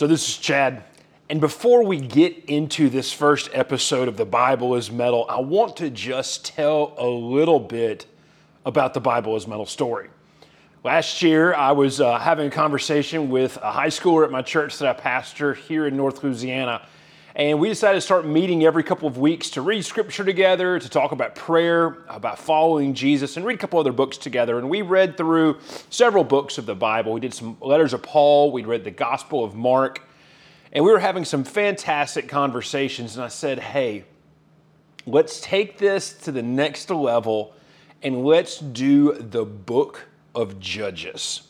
So, this is Chad. And before we get into this first episode of The Bible is Metal, I want to just tell a little bit about the Bible is Metal story. Last year, I was uh, having a conversation with a high schooler at my church that I pastor here in North Louisiana. And we decided to start meeting every couple of weeks to read scripture together, to talk about prayer, about following Jesus, and read a couple other books together. And we read through several books of the Bible. We did some letters of Paul, we read the Gospel of Mark, and we were having some fantastic conversations. And I said, hey, let's take this to the next level and let's do the book of Judges.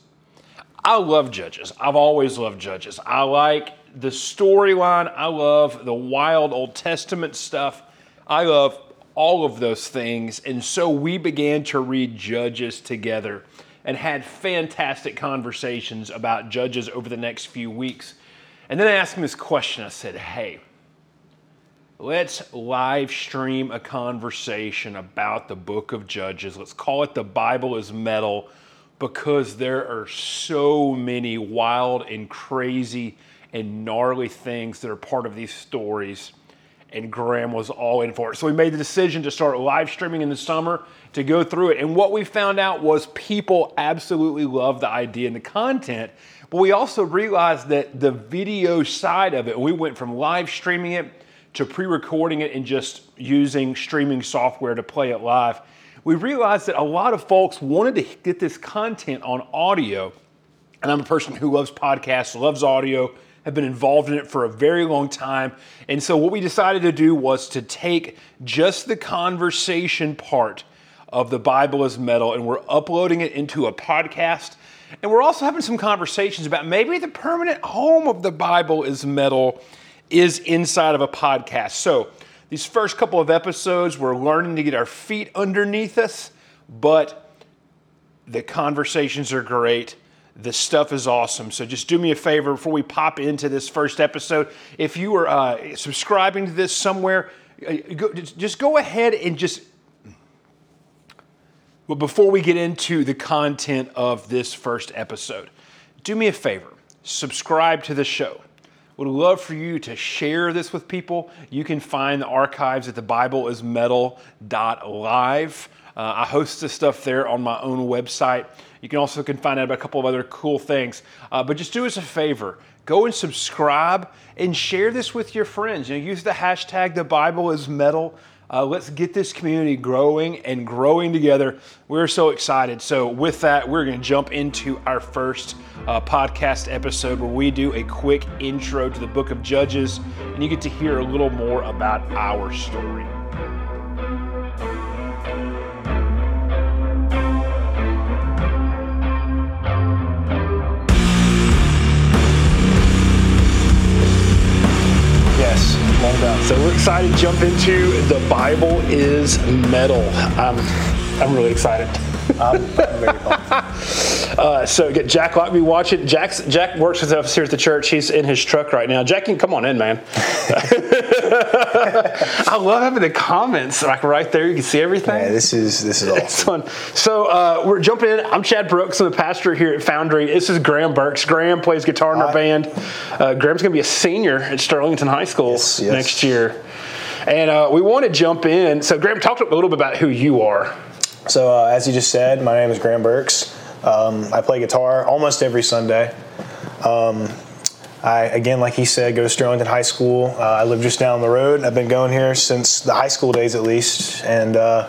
I love Judges. I've always loved Judges. I like the storyline. I love the wild Old Testament stuff. I love all of those things. And so we began to read Judges together and had fantastic conversations about Judges over the next few weeks. And then I asked him this question. I said, Hey, let's live stream a conversation about the book of Judges. Let's call it The Bible is Metal because there are so many wild and crazy and gnarly things that are part of these stories. And Graham was all in for it. So we made the decision to start live streaming in the summer to go through it. And what we found out was people absolutely love the idea and the content. But we also realized that the video side of it, we went from live streaming it to pre recording it and just using streaming software to play it live. We realized that a lot of folks wanted to get this content on audio. And I'm a person who loves podcasts, loves audio, have been involved in it for a very long time. And so, what we decided to do was to take just the conversation part of the Bible is Metal and we're uploading it into a podcast and we're also having some conversations about maybe the permanent home of the Bible is metal is inside of a podcast. So, these first couple of episodes, we're learning to get our feet underneath us, but the conversations are great. The stuff is awesome. So just do me a favor before we pop into this first episode. If you are uh, subscribing to this somewhere, uh, just go ahead and just but before we get into the content of this first episode, do me a favor subscribe to the show. Would love for you to share this with people. You can find the archives at the thebibleismetal.live. Uh, I host this stuff there on my own website. You can also can find out about a couple of other cool things. Uh, but just do us a favor. Go and subscribe and share this with your friends. You know, use the hashtag the Bible is metal. Uh, let's get this community growing and growing together. We're so excited. So, with that, we're going to jump into our first uh, podcast episode where we do a quick intro to the book of Judges, and you get to hear a little more about our story. So we're excited to jump into The Bible is Metal. Um, I'm really excited. I'm, I'm very uh, so get Jack Lockby watch it. Jack's, Jack works with us here at the church. He's in his truck right now. Jack, can come on in, man. I love having the comments like right there. You can see everything. Yeah, this is this is awesome. So uh, we're jumping in. I'm Chad Brooks. I'm the pastor here at Foundry. This is Graham Burks. Graham plays guitar in our band. Uh, Graham's going to be a senior at Sterlington High School yes, yes. next year. And uh, we want to jump in. So, Graham, talk a little bit about who you are. So, uh, as you just said, my name is Graham Burks. Um, I play guitar almost every Sunday. Um, I, again, like he said, go to Sterlington High School. Uh, I live just down the road. I've been going here since the high school days, at least. And uh,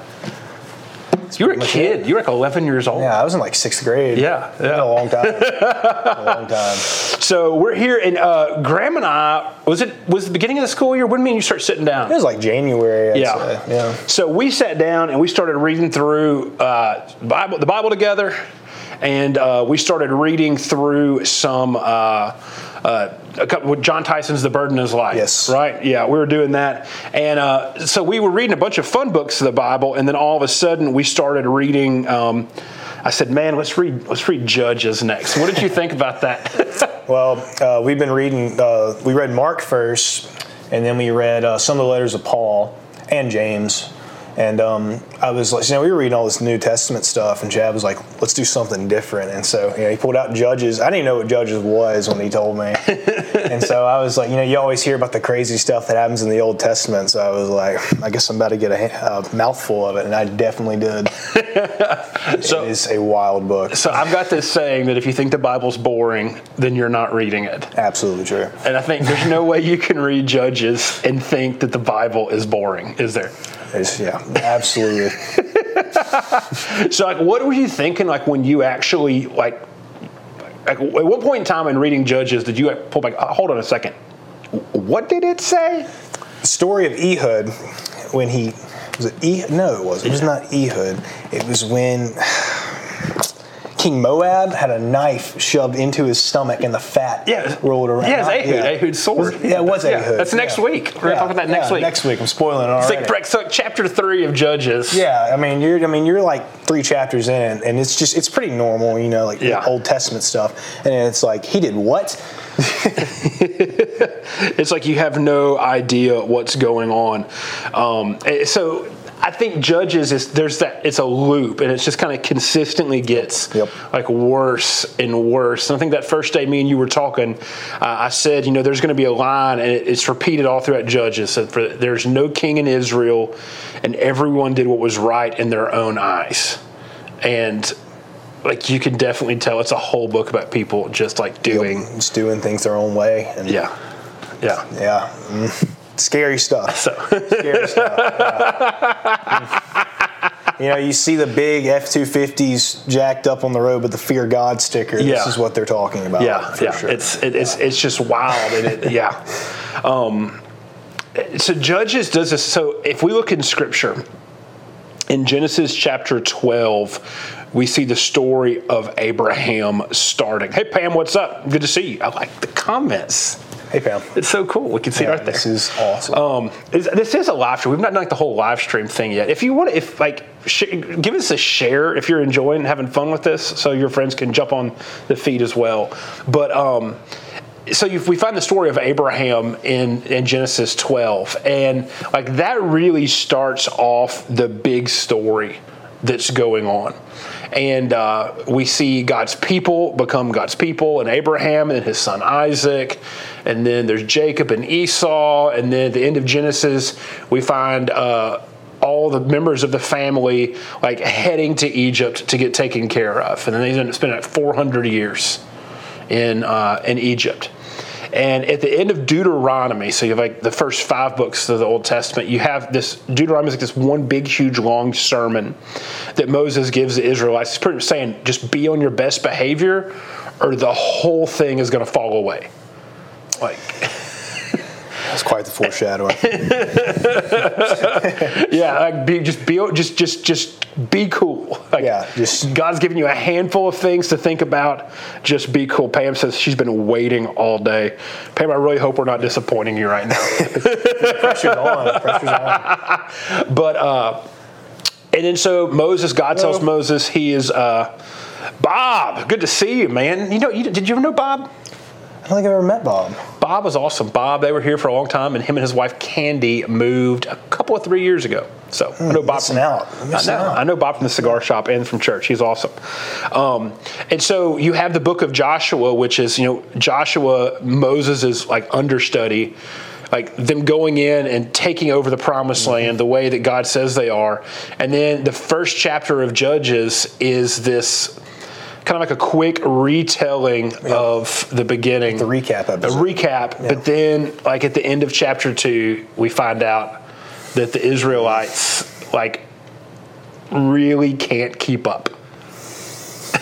you were a kid. You were like 11 years old. Yeah, I was in like sixth grade. Yeah, yeah. a long time. a long time. So we're here, and uh, Graham and I was it was the beginning of the school year. When did you mean you start sitting down? It was like January. I'd yeah, say. yeah. So we sat down and we started reading through uh, Bible, the Bible together, and uh, we started reading through some. Uh, uh, couple, Jon Tyson's The Burden Is Light. Yes. Right? Yeah, we were doing that. And uh, so we were reading a bunch of fun books of the Bible, and then all of a sudden we started reading. Um, I said, "Man, let's read let's read Judges next." What did you think about that? well, uh, we've been reading. Uh, we read Mark first, and then we read uh, some of the letters of Paul and James. And um, I was like, you know, we were reading all this New Testament stuff, and Chad was like, let's do something different. And so, you know, he pulled out Judges. I didn't know what Judges was when he told me. and so I was like, you know, you always hear about the crazy stuff that happens in the Old Testament. So I was like, I guess I'm about to get a, a mouthful of it. And I definitely did. So- it is a wild book. So I've got this saying that if you think the Bible's boring, then you're not reading it. Absolutely true. And I think there's no way you can read Judges and think that the Bible is boring, is there? It's, yeah, absolutely. So like what were you thinking like when you actually like like at what point in time in reading Judges did you pull back uh, hold on a second. What did it say? the story of Ehud, when he was it Ehud? No, it wasn't. It was not Ehud. It was when King Moab had a knife shoved into his stomach and the fat Yeah. rolled around. Yeah, it's Ehud, Ehud's sword. Was- yeah, it was Yeah, Ehud. that's next yeah. week. We're gonna talk about that next yeah, week. Next week, I'm spoiling it It's like so chapter three of Judges. Yeah, I mean you're I mean you're like three chapters in, and it's just it's pretty normal, you know, like Yeah. Old Testament stuff, and it's like he did what? It's like you have no idea what's going on. Um, eh, so I think Judges is there's that it's a loop and it's just kind of consistently gets Yep. like worse and worse. And I think that first day me and you were talking, uh, I said you know there's going to be a line and it's repeated all throughout Judges. So for, there's no king in Israel, and everyone did what was right in their own eyes, and like you can definitely tell it's a whole book about people just like doing just doing things their own way, and yeah yeah yeah, mm, scary stuff. so Scary stuff. yeah. You know, you see the big F two fifties jacked up on the road with the "Fear God" sticker. Yeah. This is what they're talking about. Yeah, for yeah. sure. It's it, it's it's just wild, and it, yeah. Um, so Judges does this. So if we look in Scripture, in Genesis chapter twelve, we see the story of Abraham starting. Hey Pam, what's up? Good to see you. I like the comments. Hey Pam. It's so cool. We can see it right there. this is awesome. Um, is- this is a live stream. We've not done like the whole live stream thing yet. If you want, to, if like, sh- give us a share if you're enjoying having fun with this, so your friends can jump on the feed as well. But um, so you, we find the story of Abraham in in Genesis 12, and like that really starts off the big story that's going on. And uh, we see God's people become God's people, and Abraham and his son Isaac, and then there's Jacob and Esau, and then at the end of Genesis, we find uh, all the members of the family like heading to Egypt to get taken care of, and then they spend like 400 years in uh, in Egypt. And at the end of Deuteronomy, so you have like the first five books of the Old Testament, you have this Deuteronomy is like this one big, huge, long sermon that Moses gives the Israelites. He's pretty much saying, just be on your best behavior, or the whole thing is going to fall away. Like, That's quite the foreshadowing. yeah, like be just be just just just be cool. Like, Yeah, just- God's giving you a handful of things to think about. Just be cool. Pam says she's been waiting all day. Pam, I really hope we're not disappointing you right now. Pressure's on. Pressure's on. But uh, and then so Moses, God tells Moses he is uh, Bob. Good to see you, man. You know, you, did you ever know Bob? I don't think I've ever met Bob. Bob was awesome. Bob, they were here for a long time, and him and his wife Candy moved a couple of three years ago. So I know Bob from out. I know, out. I know Bob from the cigar shop and from church. He's awesome. Um, and so you have the book of Joshua, which is you know Joshua Moses is like understudy. Like them going in and taking over the promised Mm-hmm. land the way that God says they are. And then the first chapter of Judges is this kind of like a quick retelling of the beginning. The recap A episode. recap, but then like at the end of chapter two, we find out that the Israelites like really can't keep up.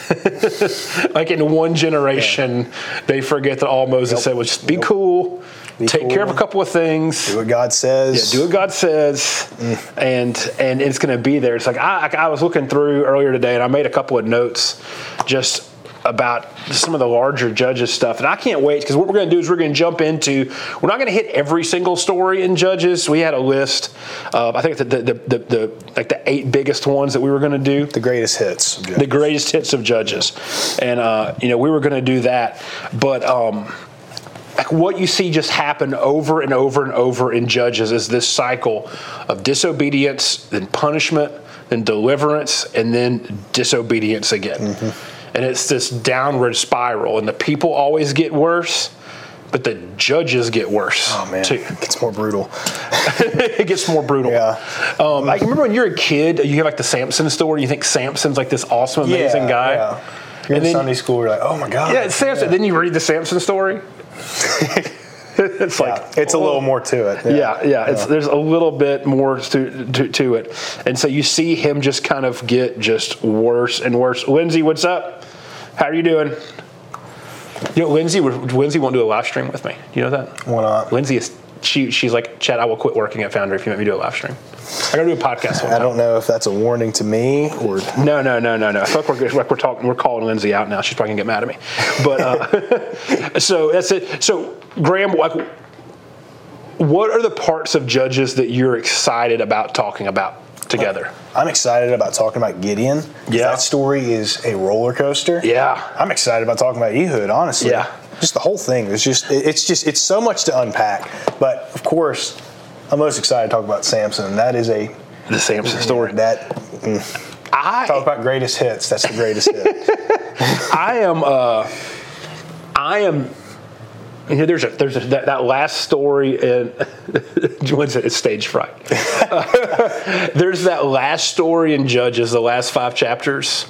like in one generation, they forget that all Moses said was just be cool, Be take care of a couple of things. Do what God says. Yeah, do what God says, and and it's going to be there. It's like I, I was looking through earlier today, and I made a couple of notes just about some of the larger judges stuff, and I can't wait because what we're going to do is we're going to jump into. We're not going to hit every single story in Judges. We had a list. Of, I think the the, the the the like the eight biggest ones that we were going to do the greatest hits. the greatest hits of judges and uh, you know we were going to do that but um, like what you see just happen over and over and over in judges is this cycle of disobedience then punishment then deliverance, and then disobedience again. Mm-hmm. And it's this downward spiral, and the people always get worse, but the judges get worse Oh man, too. it gets more brutal. it gets more brutal. Yeah. Um, I remember when you're a kid, you have like the Samson story. You think Samson's like this awesome, amazing yeah, guy. Yeah. You're And in then- Sunday school. You're like, oh my god. Yeah, it's Samson. Then you read the Samson story. it's like it's a little more to it. Yeah, yeah. It's there's a little bit more to, to to it, and so you see him just kind of get just worse and worse. Lindsay, what's up? How are you doing? You know, Lindsay, would- Lindsay won't do a live stream with me. You know that? Why not? Lindsay is she she's like, Chad, I will quit working at Foundry if you let me do a live stream. I gotta do a podcast. One I don't know if that's a warning to me or No, no, no, no, no. I feel like we're like we're talking. We're calling Lindsay out now. She's probably gonna get mad at me. But uh, so that's it. So Graham, like, what are the parts of Judges that you're excited about talking about together? I'm excited about talking about Gideon. Yeah. That story is a roller coaster. Yeah. I'm excited about talking about Ehud, honestly. Yeah. Just the whole thing. is just it- it's just it's so much to unpack. But of course, I'm most excited to talk about Samson. That is a The Samson story. that talk I about greatest hits. That's the greatest hit. I am uh, I am. You know, there's a there's a, that, that last story in what's it? It's stage fright. there's that last story in Judges, the last five chapters,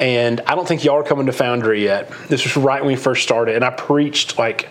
and I don't think y'all are coming to Foundry yet. This was right when we first started, and I preached like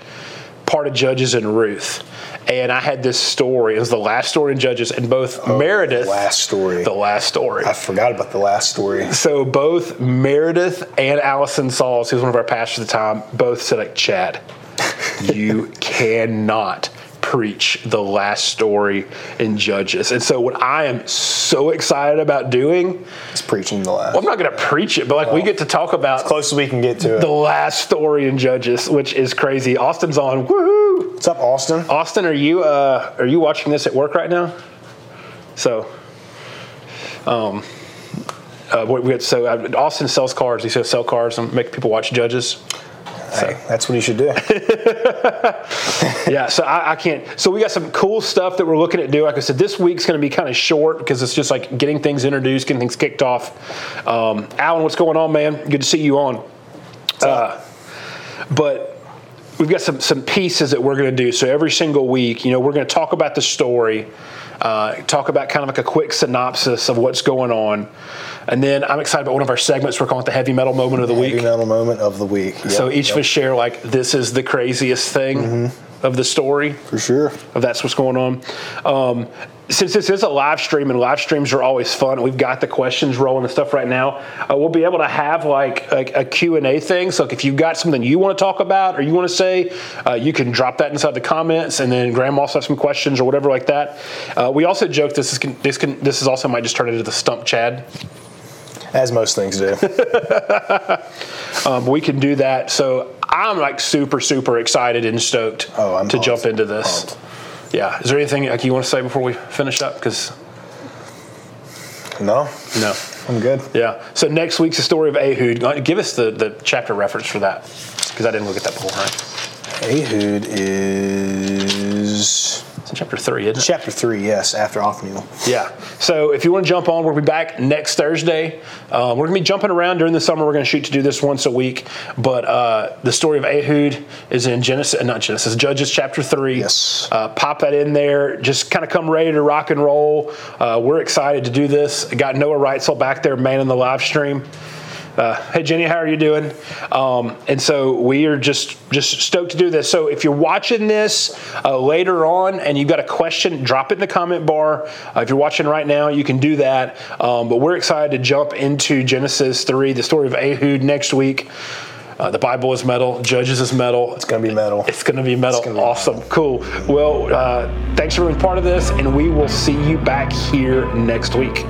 part of Judges and Ruth, and I had this story. It was the last story in Judges, and both oh, Meredith, The last story. the last story. I forgot about the last story. So both Meredith and Allison Sauls, who was one of our pastors at the time, both said like, Chad, you cannot preach the last story in Judges. And so what I am so excited about doing, is preaching the last. well, I'm not going to preach it, but like we get to talk about as Close as we can get to it. the last story in Judges, which is crazy. Austin's on. Woohoo! What's up, Austin? Austin, are you uh, are you watching this at work right now? So, um, uh, we, we, so uh, Austin sells cars. He says sell cars and make people watch Judges. Hey, that's what he should do. Yeah, so I, I can't. So we got some cool stuff that we're looking at doing. Like I said, this week's going to be kind of short because it's just like getting things introduced, getting things kicked off. Um, Alan, what's going on, man? Good to see you on. Uh, but we've got some some pieces that we're going to do. So every single week, you know, we're going to talk about the story, uh, talk about kind of like a quick synopsis of what's going on, and then I'm excited about one of our segments. We're calling it the heavy metal moment of the Heavy week. metal moment of the week. So each yep, of us share like this is the craziest thing of the story for sure. if that's what's going on. Um, since this is a live stream and live streams are always fun, we've got the questions rolling and stuff right now. Uh, we'll be able to have like a, a Q&A thing. So if you've got something you want to talk about or you want to say, uh, you can drop that inside the comments and then Graham also has some questions or whatever like that. Uh, we also joke this is, this, can, this is also might just turn into the stump Chad. As most things do. Um, we can do that. So I'm like super, super excited and stoked Oh, I'm to pumped. jump into this. Pumped. Yeah. Is there anything like you want to say before we finish up? Because no, no. I'm good. Yeah. So next week's the story of Ehud. Uh, Give us the, the chapter reference for that because I didn't look at that beforehand. Ehud is chapter three, isn't it? chapter three. Yes, after Othniel. Yeah. So if you want to jump on, we'll be back next Thursday. Uh, we're going to be jumping around during the summer. We're going to shoot to do this once a week. But uh, the story of Ehud is in Genesis, not Genesis, Judges chapter three. Yes. Uh, pop that in there. Just kind of come ready to rock and roll. Uh, we're excited to do this. Got Noah Reitzel back there manning the live stream. Uh, hey Jenny, how are you doing? Um, and so we are just just stoked to do this. So if you're watching this uh, later on and you've got a question, drop it in the comment bar. Uh, if you're watching right now, you can do that. Um, but we're excited to jump into Genesis three, the story of Ehud next week. Uh, the Bible is metal, Judges is metal. It's gonna be metal. It's going to be metal. be awesome. Cool. Well, uh, thanks for being part of this, and we will see you back here next week.